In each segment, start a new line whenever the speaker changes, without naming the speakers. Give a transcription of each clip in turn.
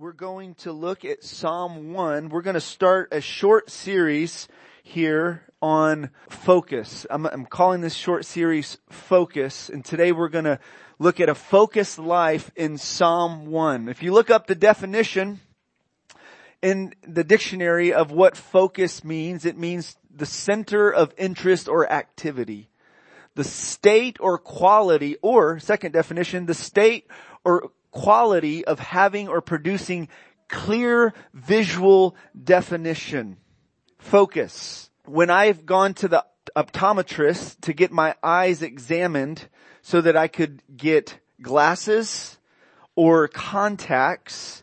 we're going to look at Psalm 1. We're going to start a short series here on focus. I'm, I'm, calling this short series focus and today we're going to look at a focused life in Psalm 1. If you look up the definition in the dictionary of what focus means, it means the center of interest or activity. The state or quality or second definition, the state or quality of having or producing clear visual definition. Focus. When I've gone to the optometrist to get my eyes examined so that I could get glasses or contacts,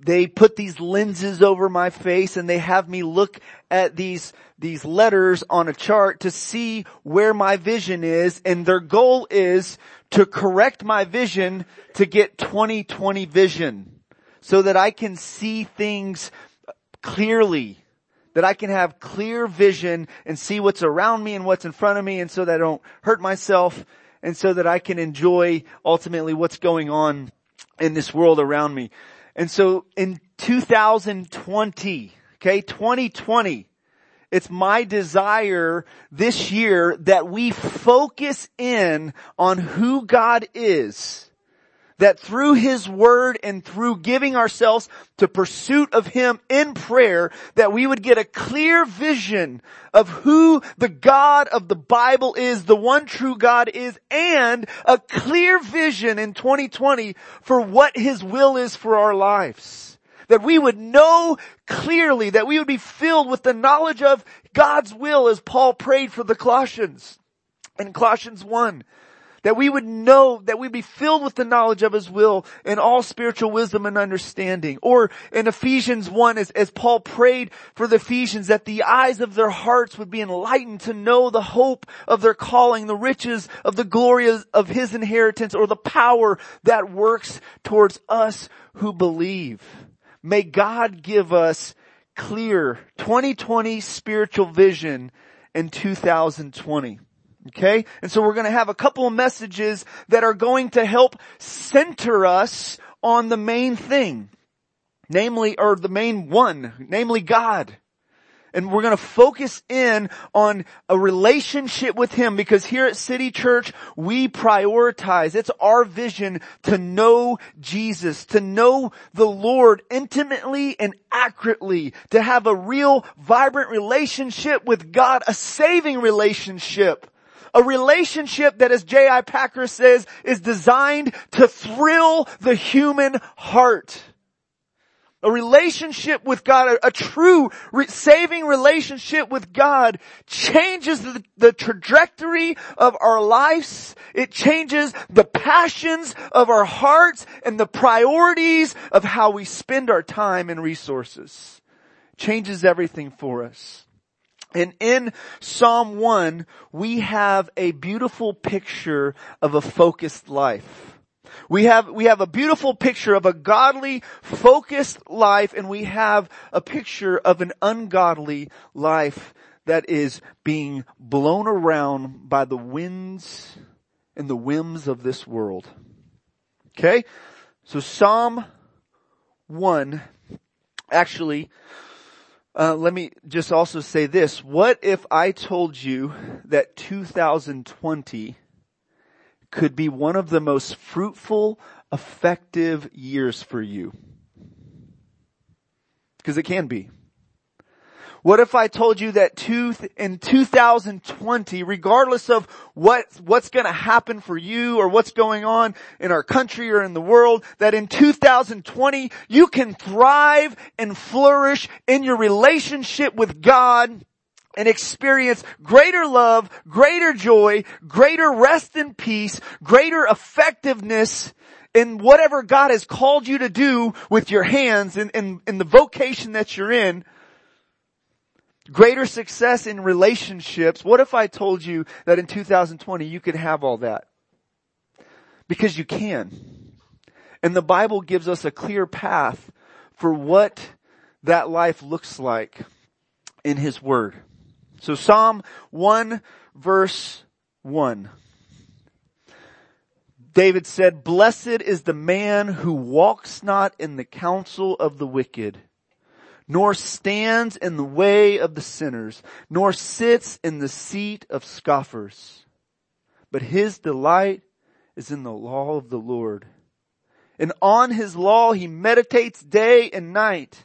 they put these lenses over my face and they have me look at these, these letters on a chart to see where my vision is and their goal is to correct my vision to get 2020 vision so that I can see things clearly, that I can have clear vision and see what's around me and what's in front of me and so that I don't hurt myself and so that I can enjoy ultimately what's going on in this world around me. And so in 2020, okay, 2020, it's my desire this year that we focus in on who God is. That through His Word and through giving ourselves to pursuit of Him in prayer, that we would get a clear vision of who the God of the Bible is, the one true God is, and a clear vision in 2020 for what His will is for our lives that we would know clearly, that we would be filled with the knowledge of God's will as Paul prayed for the Colossians in Colossians 1. That we would know, that we'd be filled with the knowledge of His will and all spiritual wisdom and understanding. Or in Ephesians 1, as, as Paul prayed for the Ephesians, that the eyes of their hearts would be enlightened to know the hope of their calling, the riches of the glory of His inheritance, or the power that works towards us who believe. May God give us clear 2020 spiritual vision in 2020. Okay? And so we're going to have a couple of messages that are going to help center us on the main thing. Namely, or the main one, namely God and we're going to focus in on a relationship with Him because here at City Church, we prioritize, it's our vision to know Jesus, to know the Lord intimately and accurately, to have a real vibrant relationship with God, a saving relationship. A relationship that as J.I. Packer says is designed to thrill the human heart. A relationship with God, a, a true re- saving relationship with God changes the, the trajectory of our lives. It changes the passions of our hearts and the priorities of how we spend our time and resources. Changes everything for us. And in Psalm 1, we have a beautiful picture of a focused life. We have, we have a beautiful picture of a godly, focused life and we have a picture of an ungodly life that is being blown around by the winds and the whims of this world. Okay? So Psalm 1, actually, uh, let me just also say this. What if I told you that 2020 could be one of the most fruitful, effective years for you. Because it can be. What if I told you that two, in 2020, regardless of what, what's gonna happen for you or what's going on in our country or in the world, that in 2020, you can thrive and flourish in your relationship with God and experience greater love, greater joy, greater rest and peace, greater effectiveness in whatever God has called you to do with your hands in, in, in the vocation that you're in. Greater success in relationships. What if I told you that in 2020 you could have all that? Because you can. And the Bible gives us a clear path for what that life looks like in His Word. So Psalm 1 verse 1. David said, blessed is the man who walks not in the counsel of the wicked, nor stands in the way of the sinners, nor sits in the seat of scoffers. But his delight is in the law of the Lord. And on his law he meditates day and night.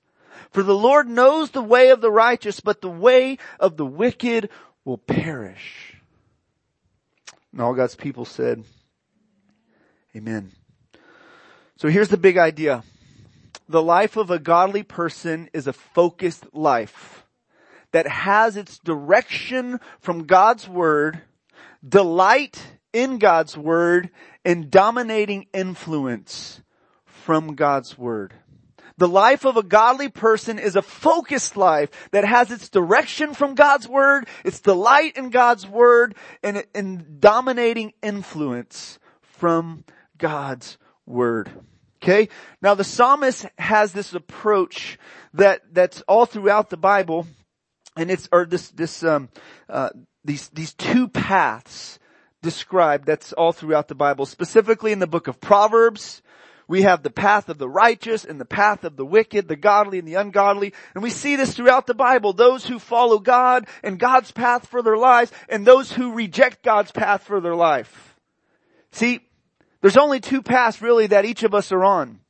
For the Lord knows the way of the righteous, but the way of the wicked will perish. And all God's people said, Amen. So here's the big idea. The life of a godly person is a focused life that has its direction from God's Word, delight in God's Word, and dominating influence from God's Word. The life of a godly person is a focused life that has its direction from God's Word, its delight in God's Word, and, and dominating influence from God's Word. Okay? Now the psalmist has this approach that, that's all throughout the Bible, and it's, or this, this, um, uh, these, these two paths described that's all throughout the Bible, specifically in the book of Proverbs, we have the path of the righteous and the path of the wicked, the godly and the ungodly. And we see this throughout the Bible. Those who follow God and God's path for their lives and those who reject God's path for their life. See, there's only two paths really that each of us are on.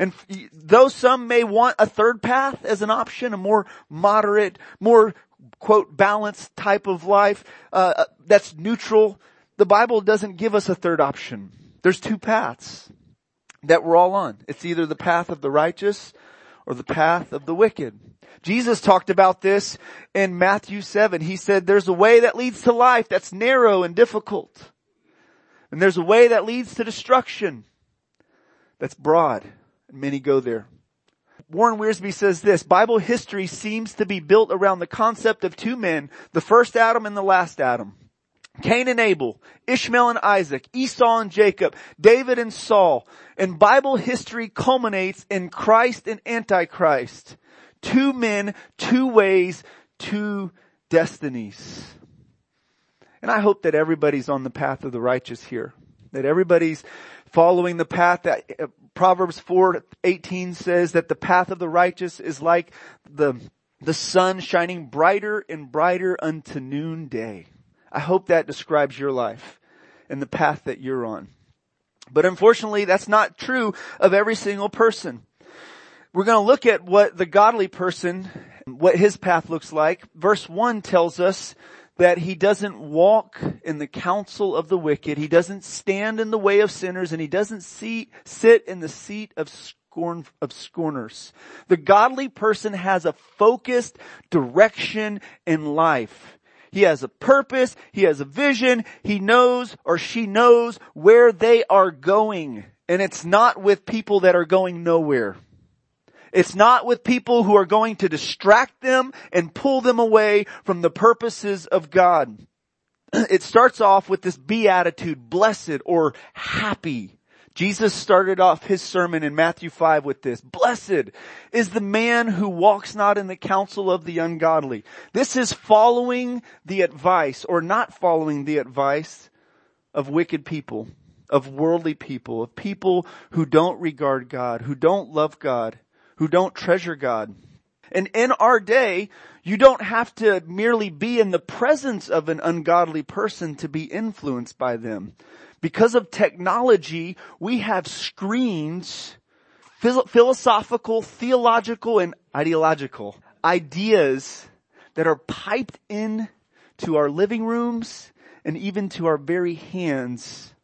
And though some may want a third path as an option, a more moderate, more quote balanced type of life uh, uh that's neutral, the Bible doesn't give us a third option. There's two paths that we're all on. It's either the path of the righteous or the path of the wicked. Jesus talked about this in Matthew 7. He said there's a way that leads to life that's narrow and difficult. And there's a way that leads to destruction that's broad and many go there. Warren Wiersbe says this, Bible history seems to be built around the concept of two men, the first Adam and the last Adam. Cain and Abel, Ishmael and Isaac, Esau and Jacob, David and Saul. And Bible history culminates in Christ and Antichrist. Two men, two ways, two destinies. And I hope that everybody's on the path of the righteous here. That everybody's following the path that uh, Proverbs 4:18 says that the path of the righteous is like the the sun shining brighter and brighter unto noonday. I hope that describes your life and the path that you're on. But unfortunately, that's not true of every single person. We're going to look at what the godly person, what his path looks like. Verse 1 tells us that he doesn't walk in the counsel of the wicked. He doesn't stand in the way of sinners and he doesn't see, sit in the seat of scorn, of scorners. The godly person has a focused direction in life. He has a purpose. He has a vision. He knows or she knows where they are going. And it's not with people that are going nowhere. It's not with people who are going to distract them and pull them away from the purposes of God. It starts off with this beatitude, blessed or happy. Jesus started off his sermon in Matthew 5 with this. Blessed is the man who walks not in the counsel of the ungodly. This is following the advice or not following the advice of wicked people, of worldly people, of people who don't regard God, who don't love God, who don't treasure God. And in our day, you don't have to merely be in the presence of an ungodly person to be influenced by them. Because of technology, we have screens, philosophical, theological, and ideological ideas that are piped in to our living rooms and even to our very hands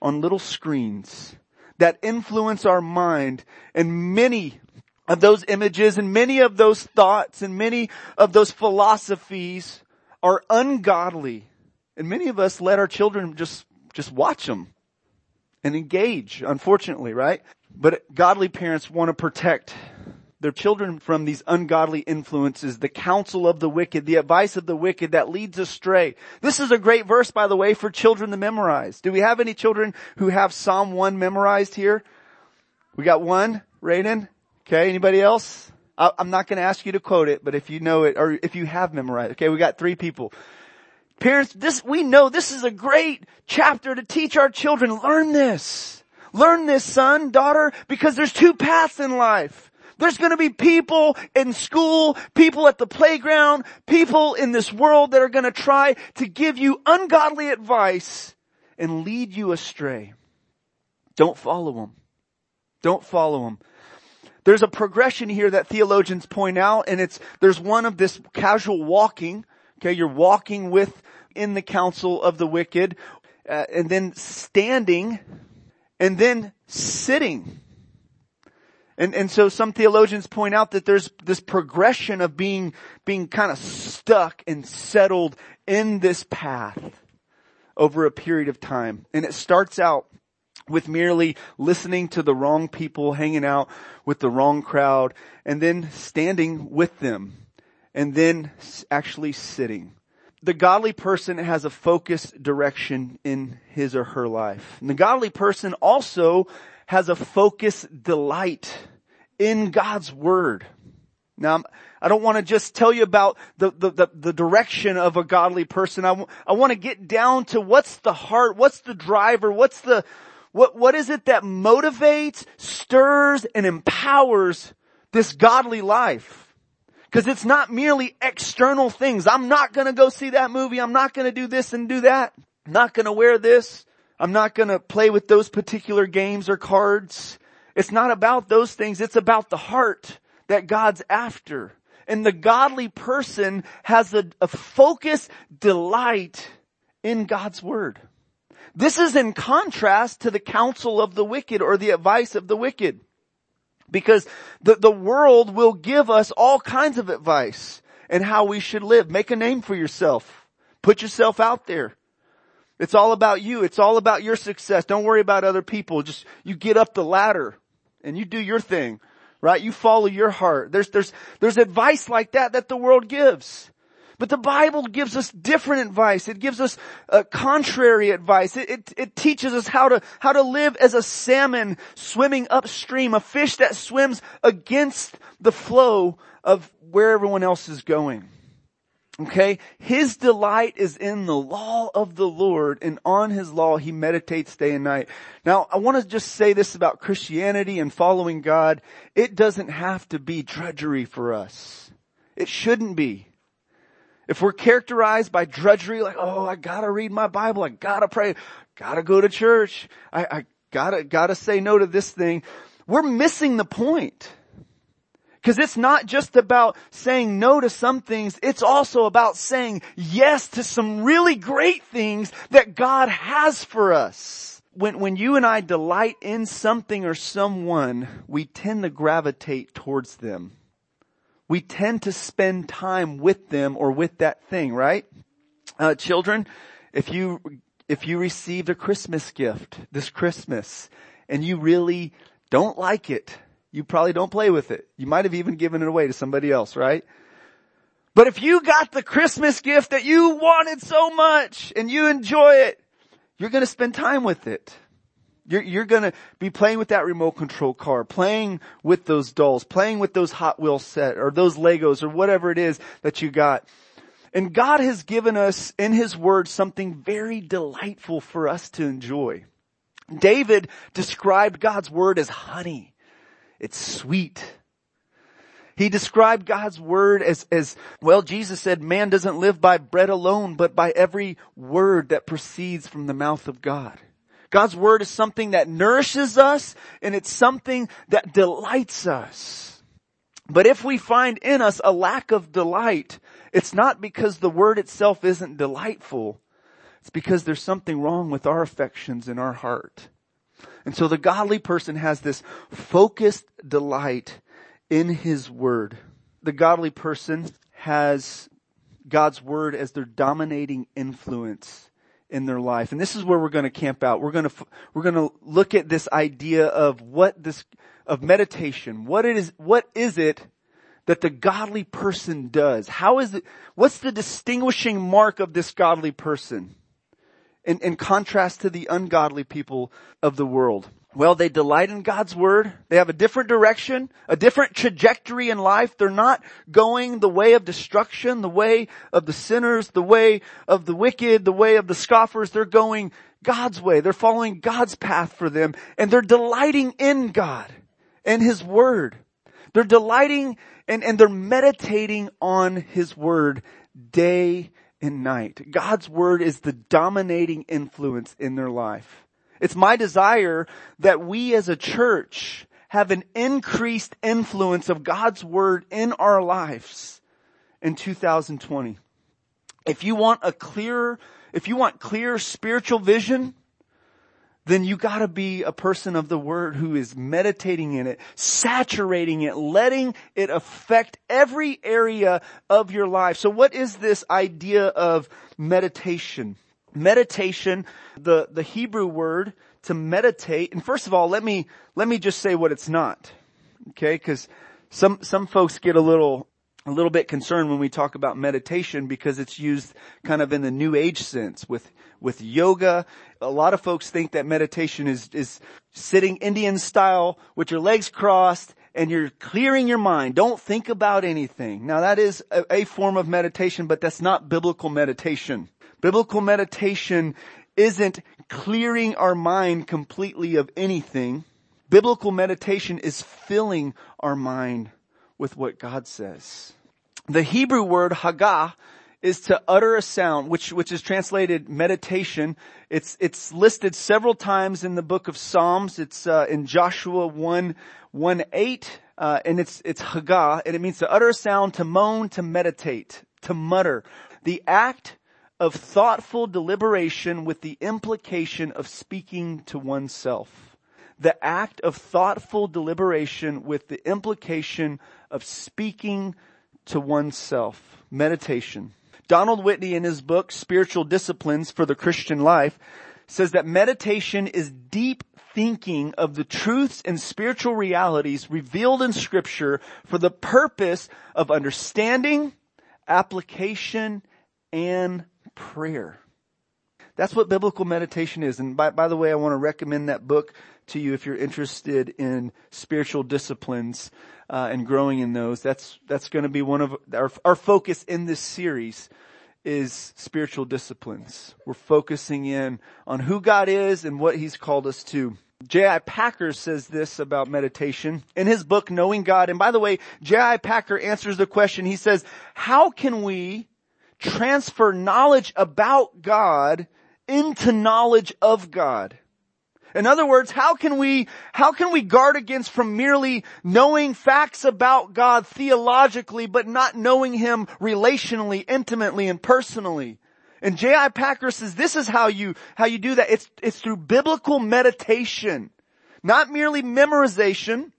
on little screens that influence our mind and many of those images and many of those thoughts and many of those philosophies are ungodly. And many of us let our children just just watch them and engage, unfortunately, right? But godly parents want to protect their children from these ungodly influences, the counsel of the wicked, the advice of the wicked that leads astray. This is a great verse, by the way, for children to memorize. Do we have any children who have Psalm 1 memorized here? We got one, Raiden. Okay, anybody else? I'm not going to ask you to quote it, but if you know it, or if you have memorized, okay, we got three people. Parents, this, we know this is a great chapter to teach our children. Learn this. Learn this, son, daughter, because there's two paths in life. There's gonna be people in school, people at the playground, people in this world that are gonna try to give you ungodly advice and lead you astray. Don't follow them. Don't follow them. There's a progression here that theologians point out and it's, there's one of this casual walking. Okay, you're walking with in the counsel of the wicked, uh, and then standing, and then sitting. And, and so some theologians point out that there's this progression of being, being kind of stuck and settled in this path over a period of time. And it starts out with merely listening to the wrong people, hanging out with the wrong crowd, and then standing with them, and then actually sitting. The godly person has a focused direction in his or her life. And the godly person also has a focused delight in God's Word. Now, I don't want to just tell you about the, the, the, the direction of a godly person. I, w- I want to get down to what's the heart, what's the driver, what's the, what, what is it that motivates, stirs, and empowers this godly life? Cause it's not merely external things. I'm not gonna go see that movie. I'm not gonna do this and do that. I'm not gonna wear this. I'm not gonna play with those particular games or cards. It's not about those things. It's about the heart that God's after. And the godly person has a, a focus, delight in God's word. This is in contrast to the counsel of the wicked or the advice of the wicked. Because the, the world will give us all kinds of advice and how we should live. Make a name for yourself. Put yourself out there. It's all about you. It's all about your success. Don't worry about other people. Just, you get up the ladder and you do your thing, right? You follow your heart. There's, there's, there's advice like that that the world gives. But the Bible gives us different advice. It gives us uh, contrary advice. It, it, it teaches us how to, how to live as a salmon swimming upstream, a fish that swims against the flow of where everyone else is going. Okay? His delight is in the law of the Lord and on his law he meditates day and night. Now, I want to just say this about Christianity and following God. It doesn't have to be drudgery for us. It shouldn't be. If we're characterized by drudgery, like, oh, I gotta read my Bible, I gotta pray, gotta go to church, I, I gotta, gotta say no to this thing, we're missing the point. Cause it's not just about saying no to some things, it's also about saying yes to some really great things that God has for us. When, when you and I delight in something or someone, we tend to gravitate towards them. We tend to spend time with them or with that thing, right? Uh, children, if you, if you received a Christmas gift this Christmas and you really don't like it, you probably don't play with it. You might have even given it away to somebody else, right? But if you got the Christmas gift that you wanted so much and you enjoy it, you're gonna spend time with it. You're, you're gonna be playing with that remote control car, playing with those dolls, playing with those Hot Wheels set or those Legos or whatever it is that you got. And God has given us in His Word something very delightful for us to enjoy. David described God's Word as honey. It's sweet. He described God's word as, as, well, Jesus said, man doesn't live by bread alone, but by every word that proceeds from the mouth of God. God's word is something that nourishes us and it's something that delights us. But if we find in us a lack of delight, it's not because the word itself isn't delightful. It's because there's something wrong with our affections in our heart. And so the godly person has this focused delight in his word. The godly person has God's word as their dominating influence in their life. And this is where we're going to camp out. We're going to, we're going to look at this idea of what this, of meditation. What it is, what is it that the godly person does? How is it, what's the distinguishing mark of this godly person in, in contrast to the ungodly people of the world? Well, they delight in God's word. They have a different direction, a different trajectory in life. They're not going the way of destruction, the way of the sinners, the way of the wicked, the way of the scoffers. They're going God's way. They're following God's path for them and they're delighting in God and His word. They're delighting and, and they're meditating on His word day and night. God's word is the dominating influence in their life. It's my desire that we as a church have an increased influence of God's Word in our lives in 2020. If you want a clear, if you want clear spiritual vision, then you gotta be a person of the Word who is meditating in it, saturating it, letting it affect every area of your life. So what is this idea of meditation? Meditation, the, the Hebrew word to meditate, and first of all, let me, let me just say what it's not. Okay, cause some, some folks get a little, a little bit concerned when we talk about meditation because it's used kind of in the new age sense with, with yoga. A lot of folks think that meditation is, is sitting Indian style with your legs crossed and you're clearing your mind. Don't think about anything. Now that is a, a form of meditation, but that's not biblical meditation. Biblical meditation isn't clearing our mind completely of anything. Biblical meditation is filling our mind with what God says. The Hebrew word hagah is to utter a sound, which, which is translated meditation. It's, it's listed several times in the book of Psalms. It's, uh, in Joshua 1, 1 8, uh, and it's, it's hagah, and it means to utter a sound, to moan, to meditate, to mutter. The act of thoughtful deliberation with the implication of speaking to oneself. The act of thoughtful deliberation with the implication of speaking to oneself. Meditation. Donald Whitney in his book, Spiritual Disciplines for the Christian Life, says that meditation is deep thinking of the truths and spiritual realities revealed in scripture for the purpose of understanding, application, and prayer. That's what biblical meditation is. And by, by the way, I want to recommend that book to you if you're interested in spiritual disciplines uh, and growing in those. That's that's going to be one of our our focus in this series is spiritual disciplines. We're focusing in on who God is and what He's called us to. J.I. Packer says this about meditation in his book, Knowing God. And by the way, J.I. Packer answers the question. He says, how can we transfer knowledge about God into knowledge of God. In other words, how can we, how can we guard against from merely knowing facts about God theologically, but not knowing Him relationally, intimately, and personally? And J.I. Packer says this is how you, how you do that. It's, it's through biblical meditation. Not merely memorization,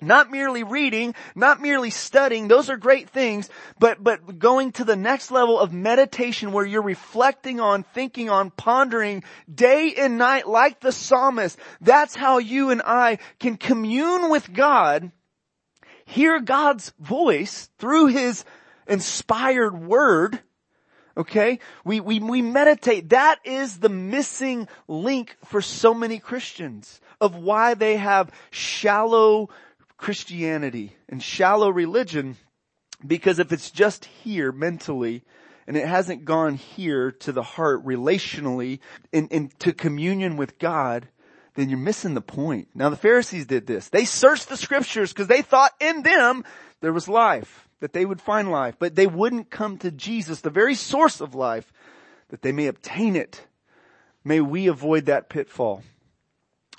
not merely reading, not merely studying, those are great things, but, but going to the next level of meditation where you're reflecting on, thinking on, pondering day and night like the psalmist. That's how you and I can commune with God, hear God's voice through His inspired word, Okay? We, we, we meditate. That is the missing link for so many Christians of why they have shallow Christianity and shallow religion because if it's just here mentally and it hasn't gone here to the heart relationally and, into communion with God, then you're missing the point. Now the Pharisees did this. They searched the scriptures because they thought in them there was life, that they would find life, but they wouldn't come to Jesus, the very source of life, that they may obtain it. May we avoid that pitfall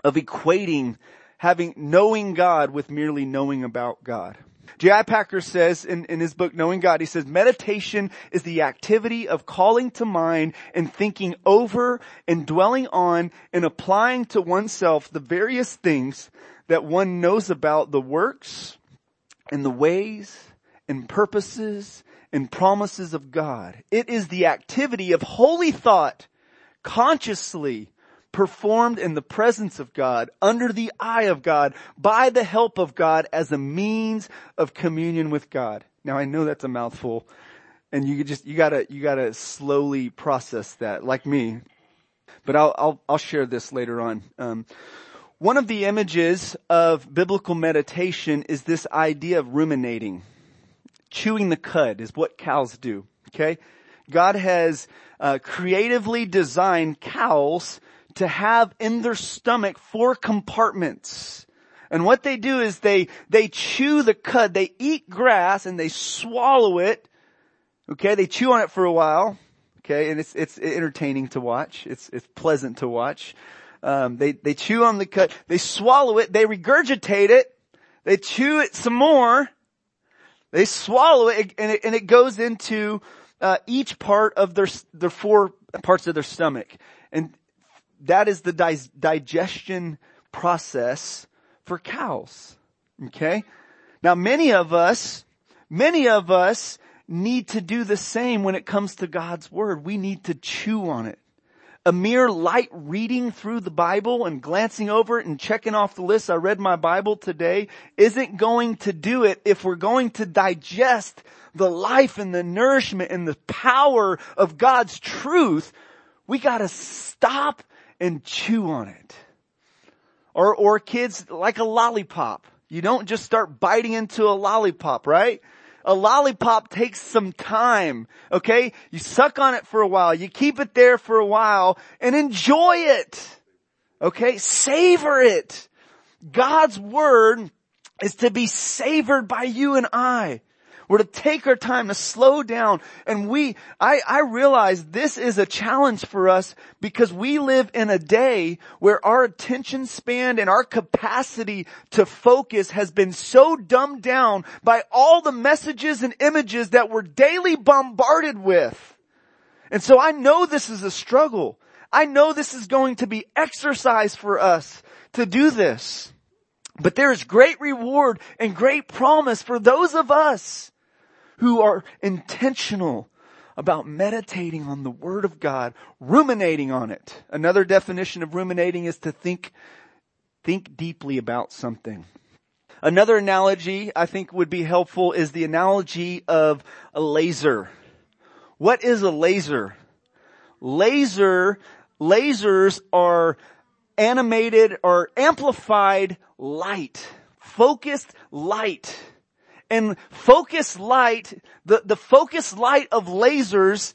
of equating having, knowing God with merely knowing about God. J.I. Packer says in, in his book, Knowing God, he says, meditation is the activity of calling to mind and thinking over and dwelling on and applying to oneself the various things that one knows about the works and the ways and purposes and promises of God. It is the activity of holy thought consciously performed in the presence of God, under the eye of God, by the help of God as a means of communion with God. Now I know that's a mouthful and you just, you gotta, you gotta slowly process that like me. But I'll, I'll, I'll share this later on. Um, one of the images of biblical meditation is this idea of ruminating. Chewing the cud is what cows do. Okay? God has uh, creatively designed cows to have in their stomach four compartments. And what they do is they, they chew the cud, they eat grass and they swallow it. Okay, they chew on it for a while. Okay, and it's, it's entertaining to watch. It's, it's pleasant to watch. Um, they, they chew on the cud, they swallow it, they regurgitate it, they chew it some more, they swallow it, and it, and it goes into, uh, each part of their, their four parts of their stomach. And that is the di- digestion process for cows. Okay? Now many of us, many of us need to do the same when it comes to God's Word. We need to chew on it. A mere light reading through the Bible and glancing over it and checking off the list, I read my Bible today, isn't going to do it if we're going to digest the life and the nourishment and the power of God's truth. We gotta stop and chew on it. Or, or kids like a lollipop. You don't just start biting into a lollipop, right? A lollipop takes some time, okay? You suck on it for a while, you keep it there for a while, and enjoy it. Okay? Savor it. God's word is to be savored by you and I. We're to take our time to slow down. And we, I, I realize this is a challenge for us because we live in a day where our attention span and our capacity to focus has been so dumbed down by all the messages and images that we're daily bombarded with. And so I know this is a struggle. I know this is going to be exercise for us to do this. But there is great reward and great promise for those of us who are intentional about meditating on the Word of God, ruminating on it. Another definition of ruminating is to think, think deeply about something. Another analogy I think would be helpful is the analogy of a laser. What is a laser? Laser, lasers are animated or amplified light, focused light. And focus light, the, the focus light of lasers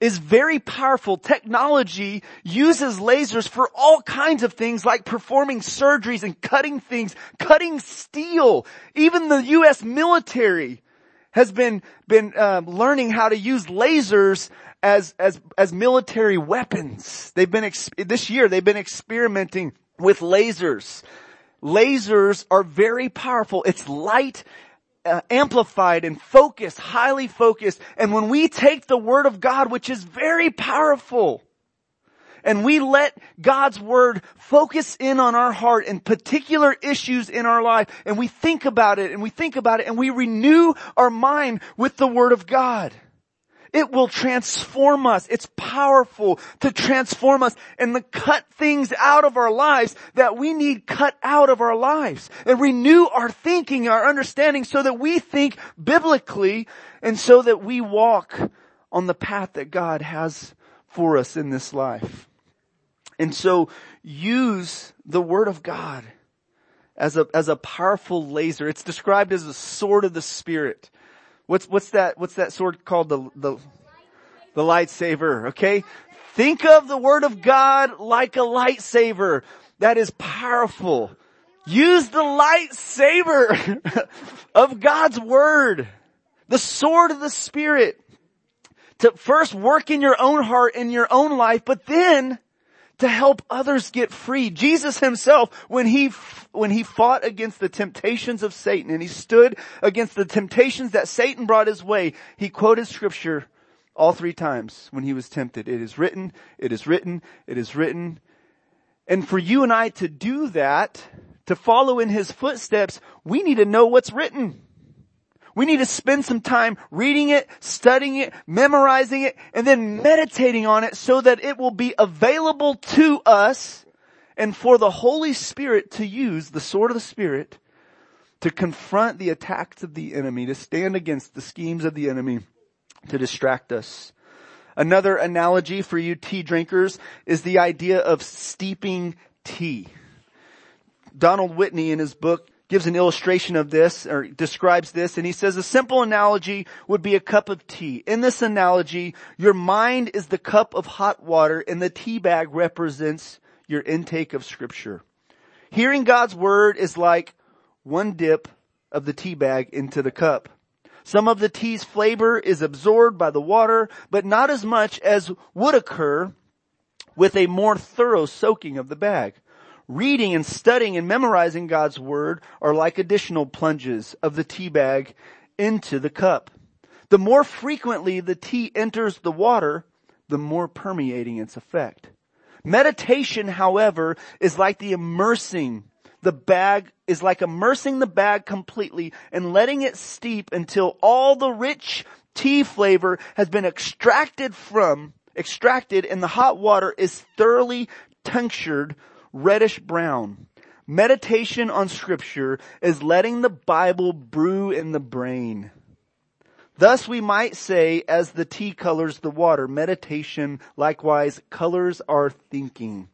is very powerful. Technology uses lasers for all kinds of things like performing surgeries and cutting things, cutting steel. Even the U.S. military has been, been uh, learning how to use lasers as, as, as military weapons. They've been, this year they've been experimenting with lasers. Lasers are very powerful. It's light uh, amplified and focused, highly focused. And when we take the word of God, which is very powerful, and we let God's word focus in on our heart and particular issues in our life, and we think about it and we think about it and we renew our mind with the word of God. It will transform us. It's powerful to transform us and to cut things out of our lives that we need cut out of our lives and renew our thinking, our understanding so that we think biblically and so that we walk on the path that God has for us in this life. And so use the word of God as a, as a powerful laser. It's described as a sword of the spirit. What's, what's that, what's that sword called? The, the, the lightsaber, okay? Think of the word of God like a lightsaber. That is powerful. Use the lightsaber of God's word. The sword of the spirit to first work in your own heart, in your own life, but then to help others get free. Jesus himself, when he, when he fought against the temptations of Satan and he stood against the temptations that Satan brought his way, he quoted scripture all three times when he was tempted. It is written, it is written, it is written. And for you and I to do that, to follow in his footsteps, we need to know what's written. We need to spend some time reading it, studying it, memorizing it, and then meditating on it so that it will be available to us and for the Holy Spirit to use the sword of the Spirit to confront the attacks of the enemy, to stand against the schemes of the enemy, to distract us. Another analogy for you tea drinkers is the idea of steeping tea. Donald Whitney in his book gives an illustration of this or describes this and he says a simple analogy would be a cup of tea. In this analogy, your mind is the cup of hot water and the tea bag represents your intake of scripture. Hearing God's word is like one dip of the tea bag into the cup. Some of the tea's flavor is absorbed by the water, but not as much as would occur with a more thorough soaking of the bag. Reading and studying and memorizing God's Word are like additional plunges of the tea bag into the cup. The more frequently the tea enters the water, the more permeating its effect. Meditation, however, is like the immersing the bag is like immersing the bag completely and letting it steep until all the rich tea flavor has been extracted from, extracted and the hot water is thoroughly tinctured reddish brown. Meditation on scripture is letting the Bible brew in the brain. Thus we might say, as the tea colors the water, meditation likewise colors our thinking.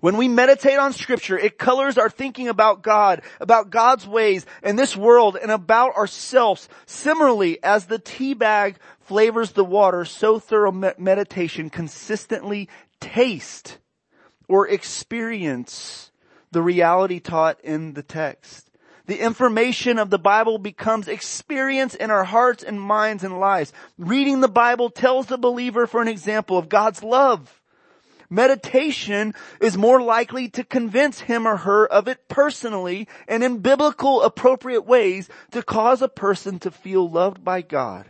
When we meditate on scripture, it colors our thinking about God, about God's ways and this world and about ourselves. Similarly, as the tea bag flavors the water, so thorough meditation consistently taste or experience the reality taught in the text. The information of the Bible becomes experience in our hearts and minds and lives. Reading the Bible tells the believer for an example of God's love. Meditation is more likely to convince him or her of it personally and in biblical appropriate ways to cause a person to feel loved by God.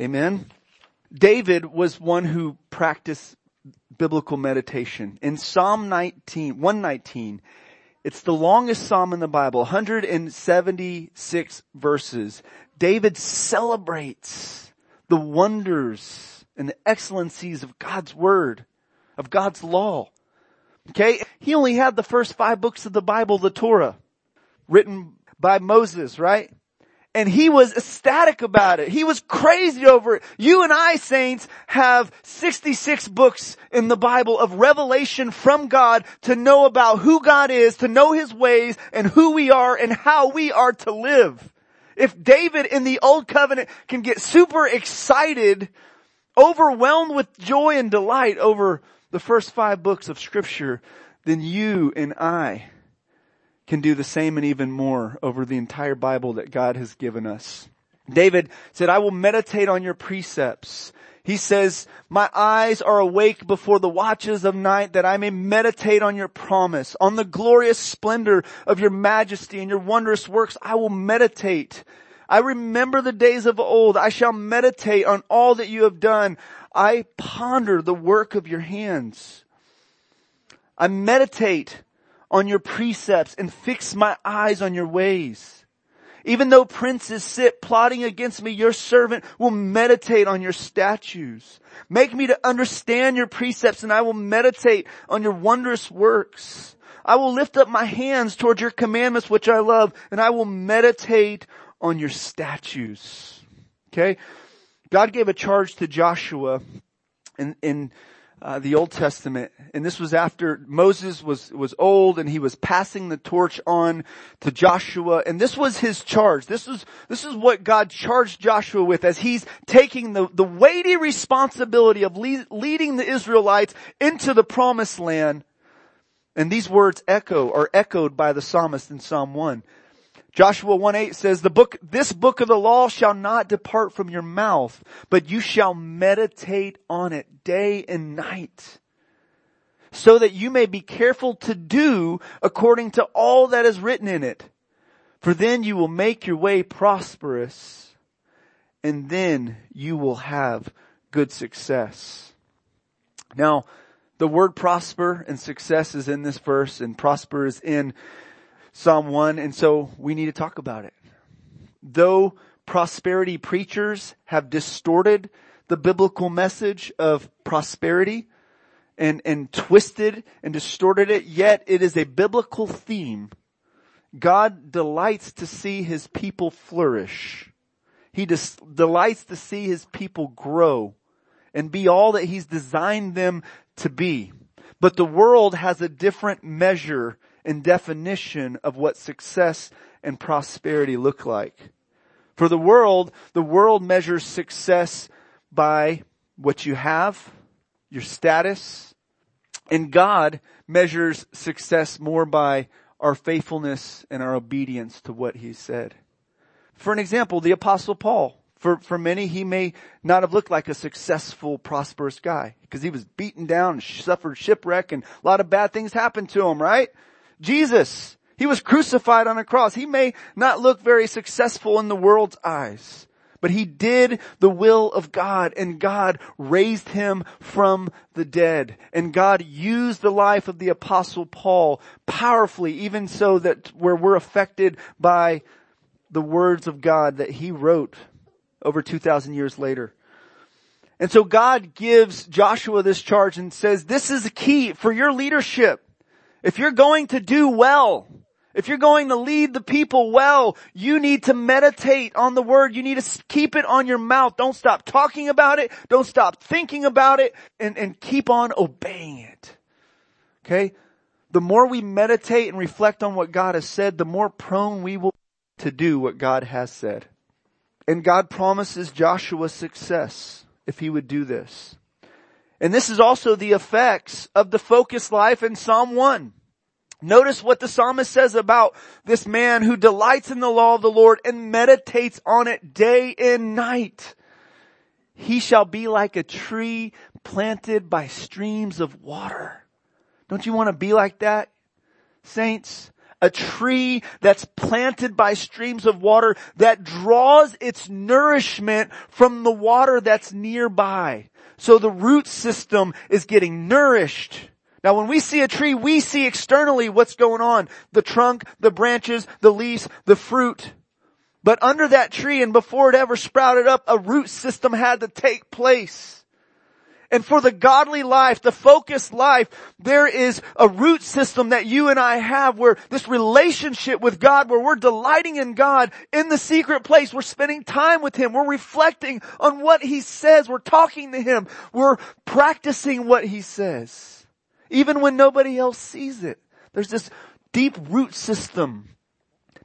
Amen. David was one who practiced biblical meditation. In Psalm 19, 119, it's the longest psalm in the Bible, 176 verses. David celebrates the wonders and the excellencies of God's word, of God's law. Okay? He only had the first five books of the Bible, the Torah, written by Moses, right? And he was ecstatic about it. He was crazy over it. You and I, saints, have 66 books in the Bible of revelation from God to know about who God is, to know his ways, and who we are, and how we are to live. If David in the Old Covenant can get super excited, overwhelmed with joy and delight over the first five books of scripture, then you and I can do the same and even more over the entire Bible that God has given us. David said, I will meditate on your precepts. He says, my eyes are awake before the watches of night that I may meditate on your promise, on the glorious splendor of your majesty and your wondrous works. I will meditate. I remember the days of old. I shall meditate on all that you have done. I ponder the work of your hands. I meditate on your precepts and fix my eyes on your ways. Even though princes sit plotting against me, your servant will meditate on your statutes. Make me to understand your precepts and I will meditate on your wondrous works. I will lift up my hands toward your commandments which I love and I will meditate on your statutes. Okay? God gave a charge to Joshua in, in uh, the Old Testament. And this was after Moses was, was old and he was passing the torch on to Joshua. And this was his charge. This is, this is what God charged Joshua with as he's taking the, the weighty responsibility of lead, leading the Israelites into the promised land. And these words echo, are echoed by the psalmist in Psalm 1. Joshua 1-8 says, the book, this book of the law shall not depart from your mouth, but you shall meditate on it day and night so that you may be careful to do according to all that is written in it. For then you will make your way prosperous and then you will have good success. Now, the word prosper and success is in this verse and prosper is in Psalm 1, and so we need to talk about it. though prosperity preachers have distorted the biblical message of prosperity and, and twisted and distorted it, yet it is a biblical theme. God delights to see his people flourish. He dis- delights to see his people grow and be all that he's designed them to be. But the world has a different measure and definition of what success and prosperity look like. For the world, the world measures success by what you have, your status, and God measures success more by our faithfulness and our obedience to what he said. For an example, the apostle Paul. For, for many, he may not have looked like a successful, prosperous guy because he was beaten down suffered shipwreck and a lot of bad things happened to him, right? Jesus, he was crucified on a cross. He may not look very successful in the world's eyes, but he did the will of God and God raised him from the dead. And God used the life of the apostle Paul powerfully, even so that where we're affected by the words of God that he wrote over 2,000 years later. And so God gives Joshua this charge and says, this is the key for your leadership. If you're going to do well, if you're going to lead the people well, you need to meditate on the word. You need to keep it on your mouth. Don't stop talking about it. Don't stop thinking about it and, and keep on obeying it. Okay? The more we meditate and reflect on what God has said, the more prone we will to do what God has said. And God promises Joshua success if he would do this. And this is also the effects of the focused life in Psalm 1. Notice what the psalmist says about this man who delights in the law of the Lord and meditates on it day and night. He shall be like a tree planted by streams of water. Don't you want to be like that, saints? a tree that's planted by streams of water that draws its nourishment from the water that's nearby. So the root system is getting nourished. Now when we see a tree, we see externally what's going on. The trunk, the branches, the leaves, the fruit. But under that tree and before it ever sprouted up, a root system had to take place. And for the godly life, the focused life, there is a root system that you and I have where this relationship with God, where we're delighting in God in the secret place. We're spending time with Him. We're reflecting on what He says. We're talking to Him. We're practicing what He says. Even when nobody else sees it. There's this deep root system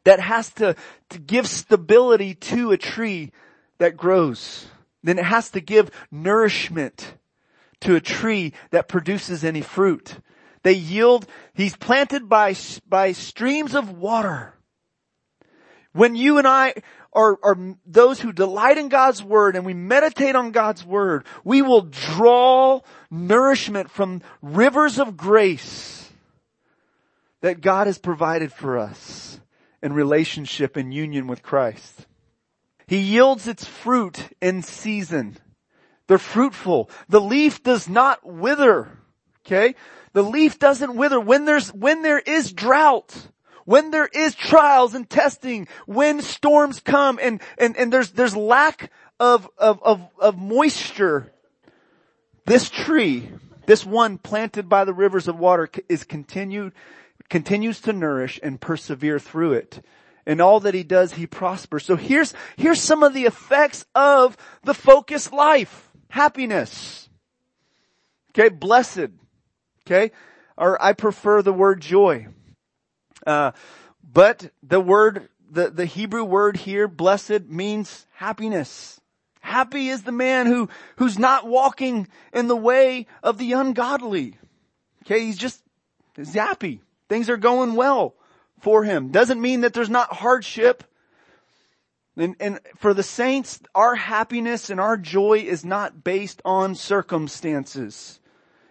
that has to, to give stability to a tree that grows. Then it has to give nourishment to a tree that produces any fruit. They yield, he's planted by, by streams of water. When you and I are, are those who delight in God's word and we meditate on God's word, we will draw nourishment from rivers of grace that God has provided for us in relationship and union with Christ. He yields its fruit in season. They're fruitful. The leaf does not wither. Okay? The leaf doesn't wither when there's, when there is drought. When there is trials and testing, when storms come and, and, and there's, there's lack of, of, of, of moisture, this tree, this one planted by the rivers of water is continued, continues to nourish and persevere through it. And all that he does, he prospers. So here's, here's some of the effects of the focused life happiness. Okay, blessed. Okay, or I prefer the word joy. Uh, but the word, the, the Hebrew word here, blessed, means happiness. Happy is the man who, who's not walking in the way of the ungodly. Okay, he's just, he's happy. Things are going well for him. Doesn't mean that there's not hardship. And, and, for the saints, our happiness and our joy is not based on circumstances.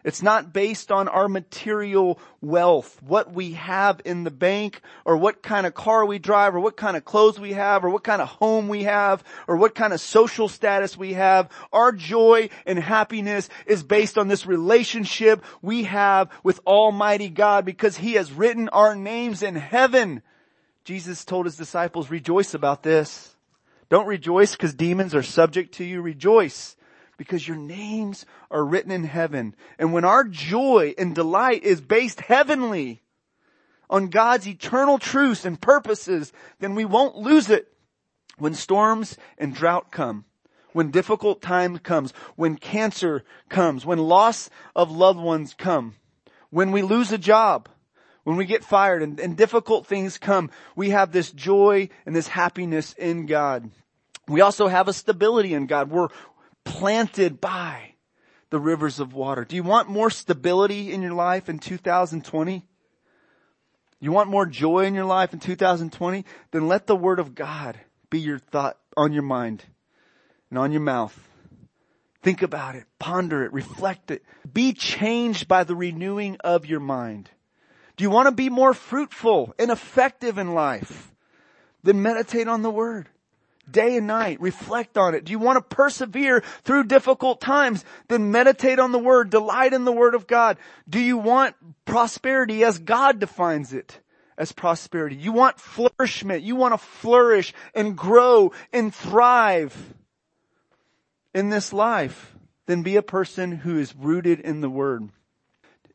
It's not based on our material wealth, what we have in the bank, or what kind of car we drive, or what kind of clothes we have, or what kind of home we have, or what kind of social status we have. Our joy and happiness is based on this relationship we have with Almighty God because He has written our names in heaven. Jesus told His disciples, rejoice about this. Don't rejoice because demons are subject to you. Rejoice because your names are written in heaven. And when our joy and delight is based heavenly on God's eternal truths and purposes, then we won't lose it when storms and drought come when difficult time comes, when cancer comes, when loss of loved ones come, when we lose a job, when we get fired and, and, difficult things come, we have this joy and this happiness in God. We also have a stability in God. We're planted by the rivers of water. Do you want more stability in your life in 2020? You want more joy in your life in 2020? Then let the word of God be your thought on your mind and on your mouth. Think about it, ponder it, reflect it. Be changed by the renewing of your mind. Do you want to be more fruitful and effective in life? Then meditate on the word day and night. Reflect on it. Do you want to persevere through difficult times? Then meditate on the word. Delight in the word of God. Do you want prosperity as God defines it? As prosperity. You want flourishment. You want to flourish and grow and thrive in this life, then be a person who is rooted in the word.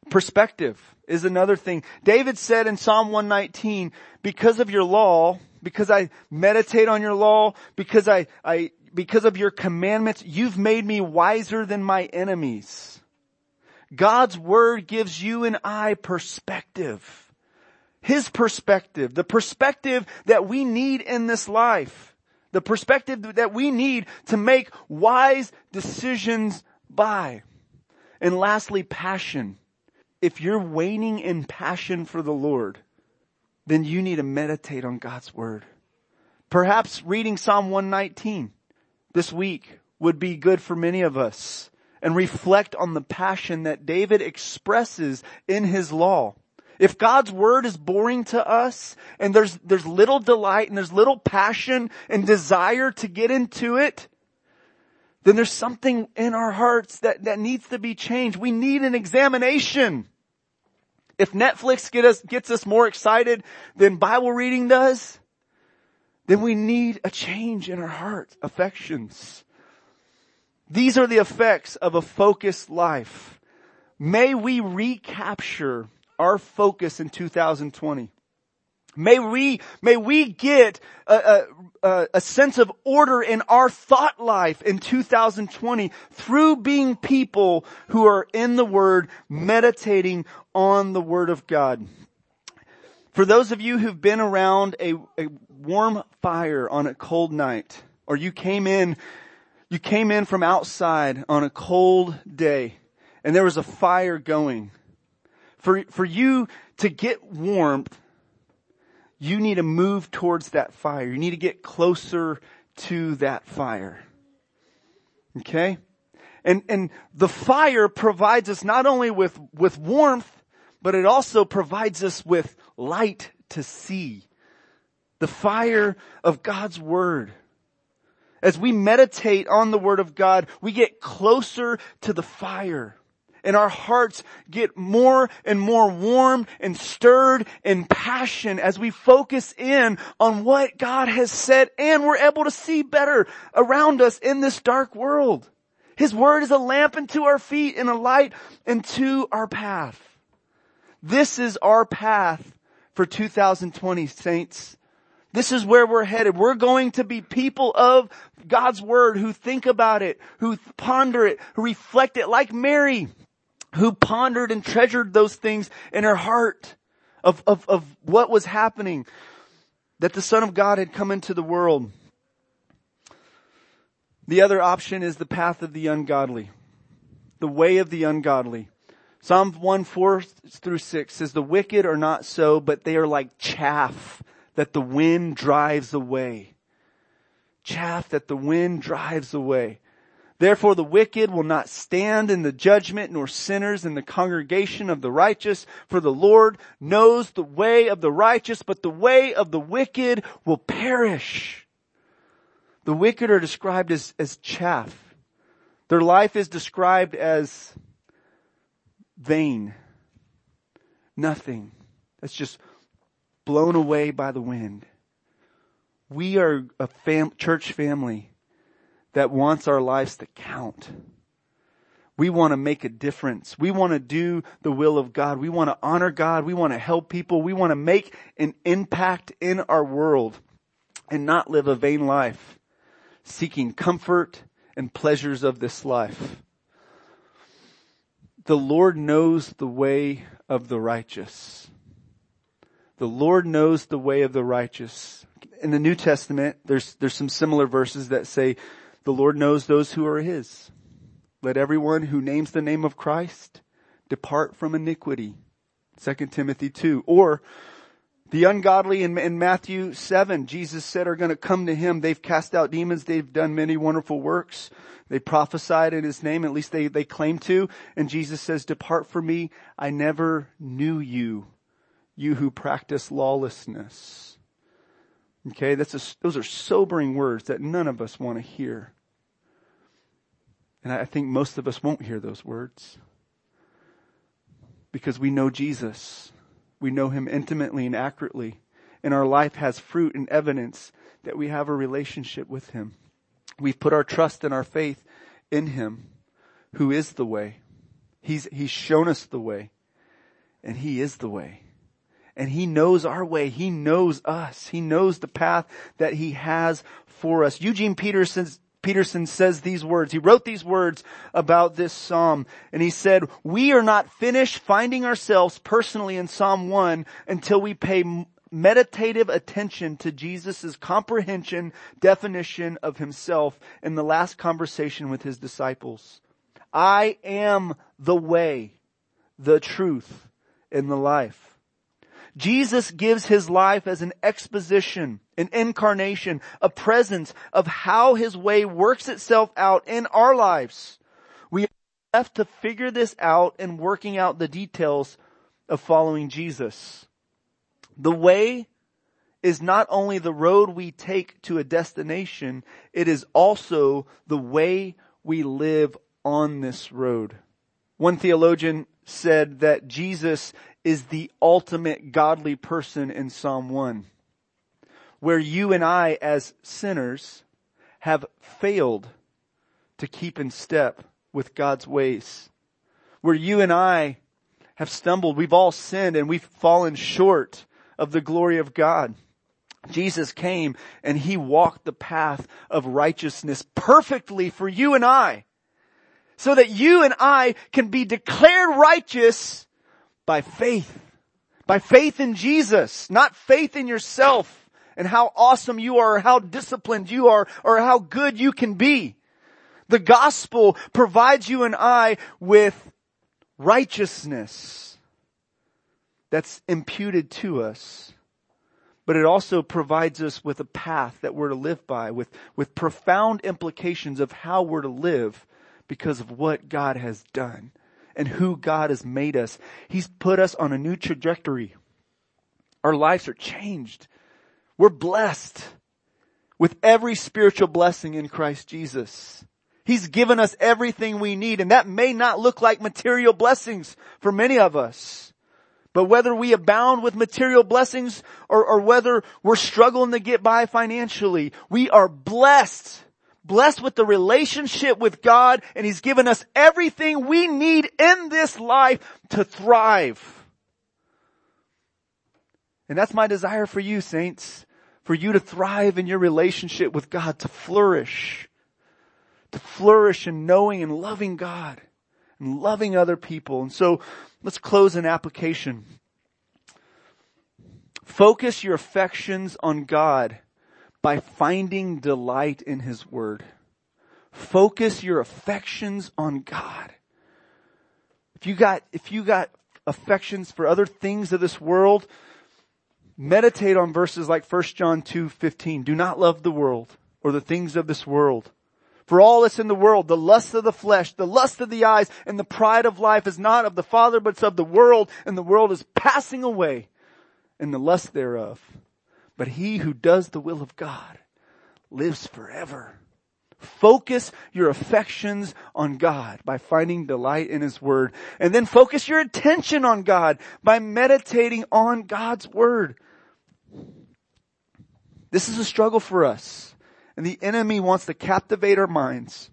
Perspective is another thing. David said in Psalm 119, because of your law, because I meditate on your law, because I, I, because of your commandments, you've made me wiser than my enemies. God's word gives you and I perspective. His perspective, the perspective that we need in this life the perspective that we need to make wise decisions by. And lastly, passion. If you're waning in passion for the Lord, then you need to meditate on God's word. Perhaps reading Psalm 119 this week would be good for many of us and reflect on the passion that David expresses in his law. If God's word is boring to us and there's, there's little delight and there's little passion and desire to get into it, then there's something in our hearts that, that needs to be changed. We need an examination. If Netflix get us, gets us more excited than Bible reading does, then we need a change in our heart affections. These are the effects of a focused life. May we recapture our focus in 2020. May we, may we get a, a, a, sense of order in our thought life in 2020 through being people who are in the Word, meditating on the Word of God. For those of you who've been around a, a warm fire on a cold night, or you came in, you came in from outside on a cold day, and there was a fire going, for, for you to get warmth, you need to move towards that fire. You need to get closer to that fire. Okay? And, and the fire provides us not only with, with warmth, but it also provides us with light to see. The fire of God's Word. As we meditate on the Word of God, we get closer to the fire and our hearts get more and more warm and stirred in passion as we focus in on what God has said and we're able to see better around us in this dark world. His word is a lamp unto our feet and a light unto our path. This is our path for 2020 saints. This is where we're headed. We're going to be people of God's word who think about it, who ponder it, who reflect it like Mary who pondered and treasured those things in her heart of, of, of what was happening, that the Son of God had come into the world. The other option is the path of the ungodly, the way of the ungodly. Psalm 1, 4 through 6 says, the wicked are not so, but they are like chaff that the wind drives away. Chaff that the wind drives away. Therefore the wicked will not stand in the judgment nor sinners in the congregation of the righteous. For the Lord knows the way of the righteous, but the way of the wicked will perish. The wicked are described as, as chaff. Their life is described as vain. Nothing. That's just blown away by the wind. We are a fam- church family that wants our lives to count. We want to make a difference. We want to do the will of God. We want to honor God. We want to help people. We want to make an impact in our world and not live a vain life, seeking comfort and pleasures of this life. The Lord knows the way of the righteous. The Lord knows the way of the righteous. In the New Testament, there's, there's some similar verses that say, the Lord knows those who are His. Let everyone who names the name of Christ depart from iniquity. 2 Timothy 2. Or the ungodly in, in, Matthew 7, Jesus said are going to come to him. They've cast out demons. They've done many wonderful works. They prophesied in his name. At least they, they claim to. And Jesus says, depart from me. I never knew you. You who practice lawlessness. Okay. That's a, those are sobering words that none of us want to hear. And I think most of us won't hear those words because we know Jesus. We know him intimately and accurately. And our life has fruit and evidence that we have a relationship with him. We've put our trust and our faith in him who is the way. He's, he's shown us the way and he is the way. And he knows our way. He knows us. He knows the path that he has for us. Eugene Peterson's Peterson says these words. He wrote these words about this psalm and he said, we are not finished finding ourselves personally in Psalm 1 until we pay meditative attention to Jesus' comprehension, definition of himself in the last conversation with his disciples. I am the way, the truth, and the life. Jesus gives his life as an exposition, an incarnation, a presence of how his way works itself out in our lives. We left to figure this out and working out the details of following Jesus. The way is not only the road we take to a destination, it is also the way we live on this road. One theologian said that Jesus is the ultimate godly person in Psalm 1. Where you and I as sinners have failed to keep in step with God's ways. Where you and I have stumbled, we've all sinned and we've fallen short of the glory of God. Jesus came and he walked the path of righteousness perfectly for you and I. So that you and I can be declared righteous by faith. By faith in Jesus, not faith in yourself and how awesome you are or how disciplined you are or how good you can be. The gospel provides you and I with righteousness that's imputed to us. But it also provides us with a path that we're to live by with, with profound implications of how we're to live because of what God has done and who God has made us. He's put us on a new trajectory. Our lives are changed. We're blessed with every spiritual blessing in Christ Jesus. He's given us everything we need and that may not look like material blessings for many of us. But whether we abound with material blessings or, or whether we're struggling to get by financially, we are blessed blessed with the relationship with God and He's given us everything we need in this life to thrive. And that's my desire for you, saints, for you to thrive in your relationship with God, to flourish, to flourish in knowing and loving God and loving other people. And so let's close an application. Focus your affections on God by finding delight in His Word. Focus your affections on God. If you got, if you got affections for other things of this world, meditate on verses like 1 John 2, 15. Do not love the world or the things of this world. For all that's in the world, the lust of the flesh, the lust of the eyes, and the pride of life is not of the Father, but it's of the world, and the world is passing away, and the lust thereof. But he who does the will of God lives forever. Focus your affections on God by finding delight in His Word. And then focus your attention on God by meditating on God's Word. This is a struggle for us. And the enemy wants to captivate our minds.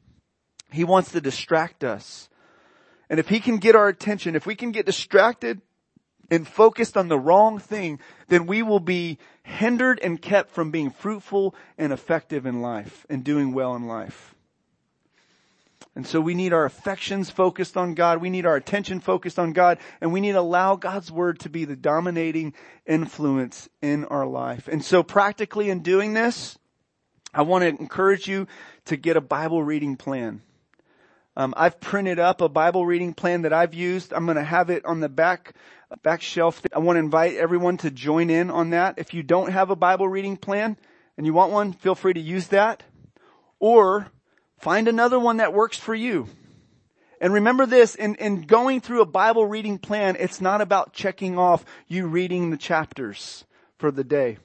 He wants to distract us. And if he can get our attention, if we can get distracted and focused on the wrong thing, then we will be hindered and kept from being fruitful and effective in life and doing well in life. And so we need our affections focused on God. We need our attention focused on God and we need to allow God's word to be the dominating influence in our life. And so practically in doing this, I want to encourage you to get a Bible reading plan. Um, I've printed up a Bible reading plan that I've used. I'm going to have it on the back back shelf. I want to invite everyone to join in on that. If you don't have a Bible reading plan and you want one, feel free to use that. Or find another one that works for you. And remember this, in, in going through a Bible reading plan, it's not about checking off you reading the chapters for the day.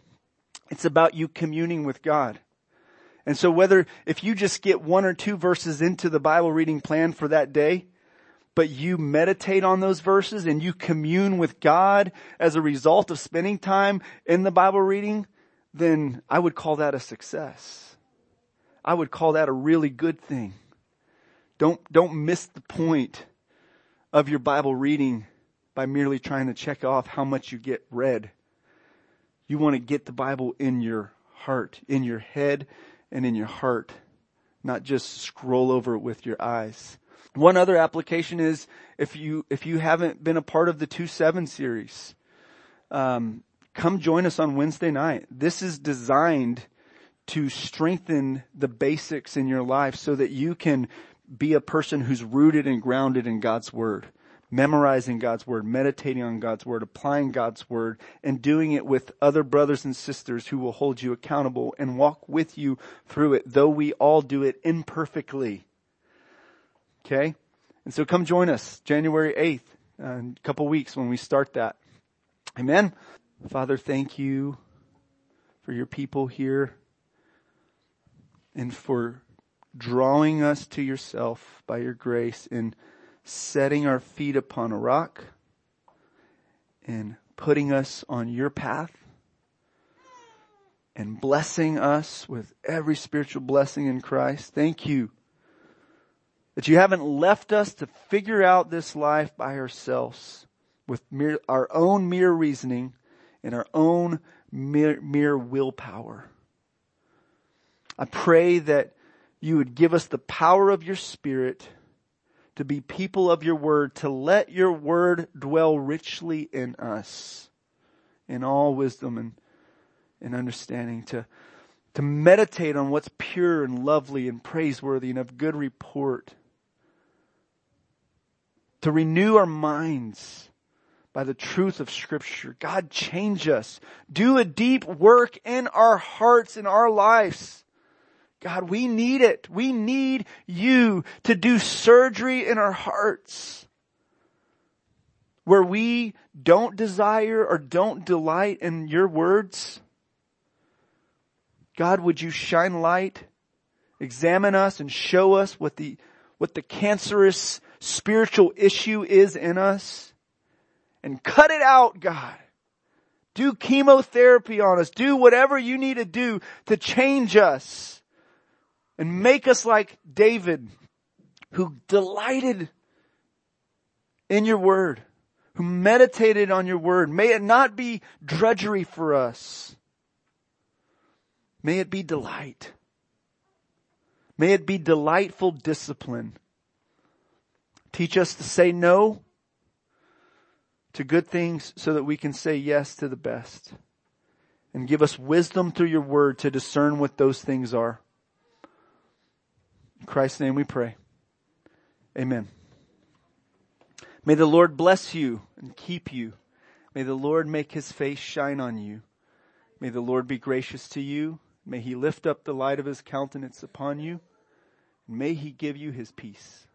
It's about you communing with God. And so whether, if you just get one or two verses into the Bible reading plan for that day, but you meditate on those verses and you commune with God as a result of spending time in the Bible reading, then I would call that a success. I would call that a really good thing. Don't, don't miss the point of your Bible reading by merely trying to check off how much you get read. You want to get the Bible in your heart, in your head, and in your heart, not just scroll over it with your eyes. One other application is if you, if you haven't been a part of the 2-7 series, um, come join us on Wednesday night. This is designed to strengthen the basics in your life so that you can be a person who's rooted and grounded in God's Word memorizing God's Word, meditating on God's Word, applying God's Word, and doing it with other brothers and sisters who will hold you accountable and walk with you through it, though we all do it imperfectly. Okay? And so come join us January 8th, uh, in a couple weeks when we start that. Amen. Father, thank you for your people here and for drawing us to yourself by your grace and setting our feet upon a rock and putting us on your path and blessing us with every spiritual blessing in Christ. Thank you that you haven't left us to figure out this life by ourselves with mere, our own mere reasoning and our own mere, mere willpower. I pray that you would give us the power of your spirit to be people of your word, to let your word dwell richly in us in all wisdom and, and understanding, to, to meditate on what's pure and lovely and praiseworthy and of good report, to renew our minds by the truth of scripture. God change us. Do a deep work in our hearts, in our lives. God, we need it. We need you to do surgery in our hearts where we don't desire or don't delight in your words. God, would you shine light, examine us and show us what the, what the cancerous spiritual issue is in us and cut it out, God. Do chemotherapy on us. Do whatever you need to do to change us and make us like David who delighted in your word, who meditated on your word. May it not be drudgery for us. May it be delight. May it be delightful discipline. Teach us to say no to good things so that we can say yes to the best. And give us wisdom through your word to discern what those things are. In Christ's name we pray. Amen. May the Lord bless you and keep you. May the Lord make his face shine on you. May the Lord be gracious to you. May he lift up the light of his countenance upon you. And may he give you his peace.